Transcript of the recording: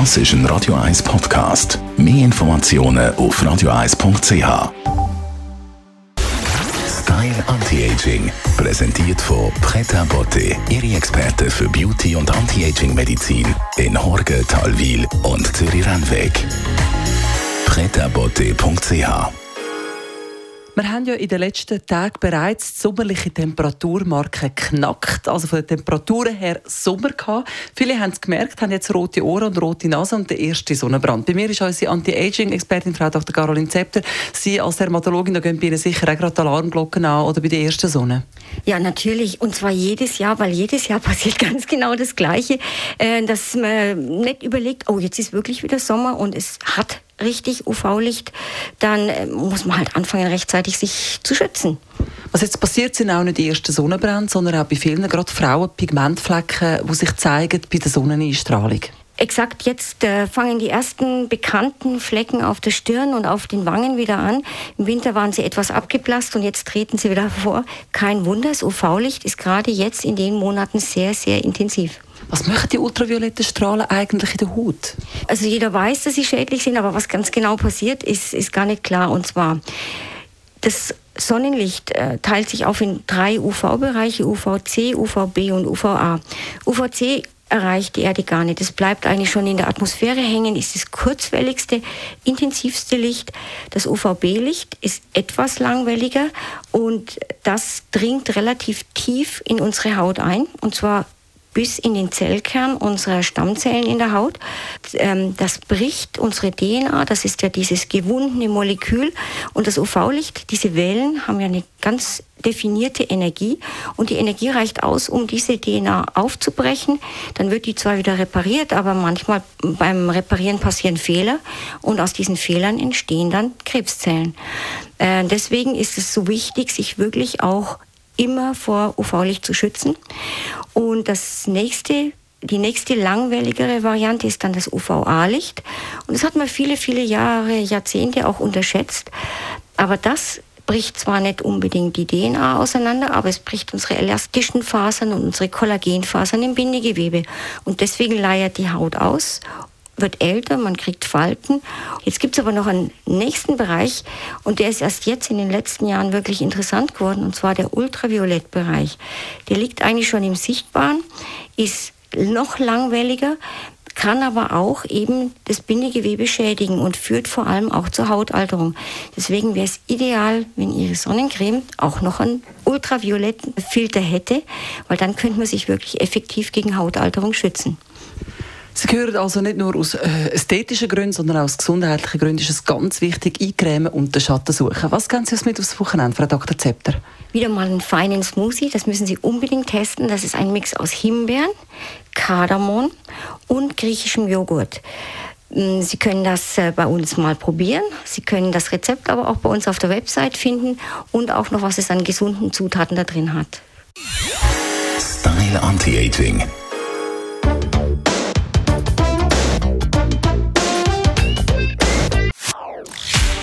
Das ist ein Radio 1 Podcast. Mehr Informationen auf radio1.ch. Style Anti-Aging, präsentiert von Preta Botte, Ihre Experte für Beauty und Anti-Aging-Medizin in Horge, Talwil und Zürich-Rennweg. pretabotte.ch wir haben ja in den letzten Tagen bereits die sommerliche Temperaturmarke geknackt. Also von den Temperaturen her Sommer gehabt. Viele haben es gemerkt, haben jetzt rote Ohren und rote Nase und den ersten Sonnenbrand. Bei mir ist unsere Anti-Aging-Expertin, Frau Dr. Caroline Zepter. Sie als Dermatologin, da gehen bei Ihnen sicher auch gerade Alarmglocken an oder bei der ersten Sonne. Ja, natürlich. Und zwar jedes Jahr, weil jedes Jahr passiert ganz genau das Gleiche, äh, dass man nicht überlegt, oh, jetzt ist wirklich wieder Sommer und es hat richtig UV-Licht, dann äh, muss man halt anfangen, rechtzeitig sich zu schützen. Was jetzt passiert, sind auch nicht die ersten Sonnenbrände, sondern auch bei vielen, gerade Frauen, Pigmentflecken, die sich zeigen bei der Sonneneinstrahlung. Exakt, jetzt äh, fangen die ersten bekannten Flecken auf der Stirn und auf den Wangen wieder an. Im Winter waren sie etwas abgeblasst und jetzt treten sie wieder hervor. Kein Wunder, das UV-Licht ist gerade jetzt in den Monaten sehr, sehr intensiv. Was machen die ultravioletten Strahlen eigentlich in der Haut? Also jeder weiß, dass sie schädlich sind, aber was ganz genau passiert, ist, ist gar nicht klar. Und zwar, das Sonnenlicht äh, teilt sich auf in drei UV-Bereiche, UVC, UVB und UVA. UVC erreicht die Erde gar nicht. Es bleibt eigentlich schon in der Atmosphäre hängen, ist das kurzwelligste, intensivste Licht. Das UVB-Licht ist etwas langwelliger und das dringt relativ tief in unsere Haut ein und zwar bis in den Zellkern unserer Stammzellen in der Haut. Ähm, das bricht unsere DNA, das ist ja dieses gewundene Molekül. Und das UV-Licht, diese Wellen haben ja eine ganz definierte Energie und die Energie reicht aus, um diese DNA aufzubrechen. Dann wird die zwar wieder repariert, aber manchmal beim Reparieren passieren Fehler und aus diesen Fehlern entstehen dann Krebszellen. Äh, deswegen ist es so wichtig, sich wirklich auch immer vor UV-Licht zu schützen. Und das nächste, die nächste langwelligere Variante ist dann das UVA-Licht. Und das hat man viele, viele Jahre, Jahrzehnte auch unterschätzt. Aber das bricht zwar nicht unbedingt die DNA auseinander, aber es bricht unsere elastischen Fasern und unsere Kollagenfasern im Bindegewebe. Und deswegen leiert die Haut aus wird älter, man kriegt Falten. Jetzt gibt es aber noch einen nächsten Bereich und der ist erst jetzt in den letzten Jahren wirklich interessant geworden und zwar der Ultraviolettbereich. Der liegt eigentlich schon im Sichtbaren, ist noch langwelliger, kann aber auch eben das Bindegewebe schädigen und führt vor allem auch zur Hautalterung. Deswegen wäre es ideal, wenn Ihre Sonnencreme auch noch einen ultravioletten Filter hätte, weil dann könnte man sich wirklich effektiv gegen Hautalterung schützen. Sie gehören also nicht nur aus äh, ästhetischen Gründen, sondern auch aus gesundheitlichen Gründen ist es ganz wichtig, eincremen und den Schatten suchen. Was geben Sie uns mit aufs Wochenende, Frau Dr. Zepter? Wieder mal einen feinen Smoothie, das müssen Sie unbedingt testen. Das ist ein Mix aus Himbeeren, Kardamom und griechischem Joghurt. Mm, Sie können das äh, bei uns mal probieren. Sie können das Rezept aber auch bei uns auf der Website finden und auch noch, was es an gesunden Zutaten da drin hat. Style Anti-Aging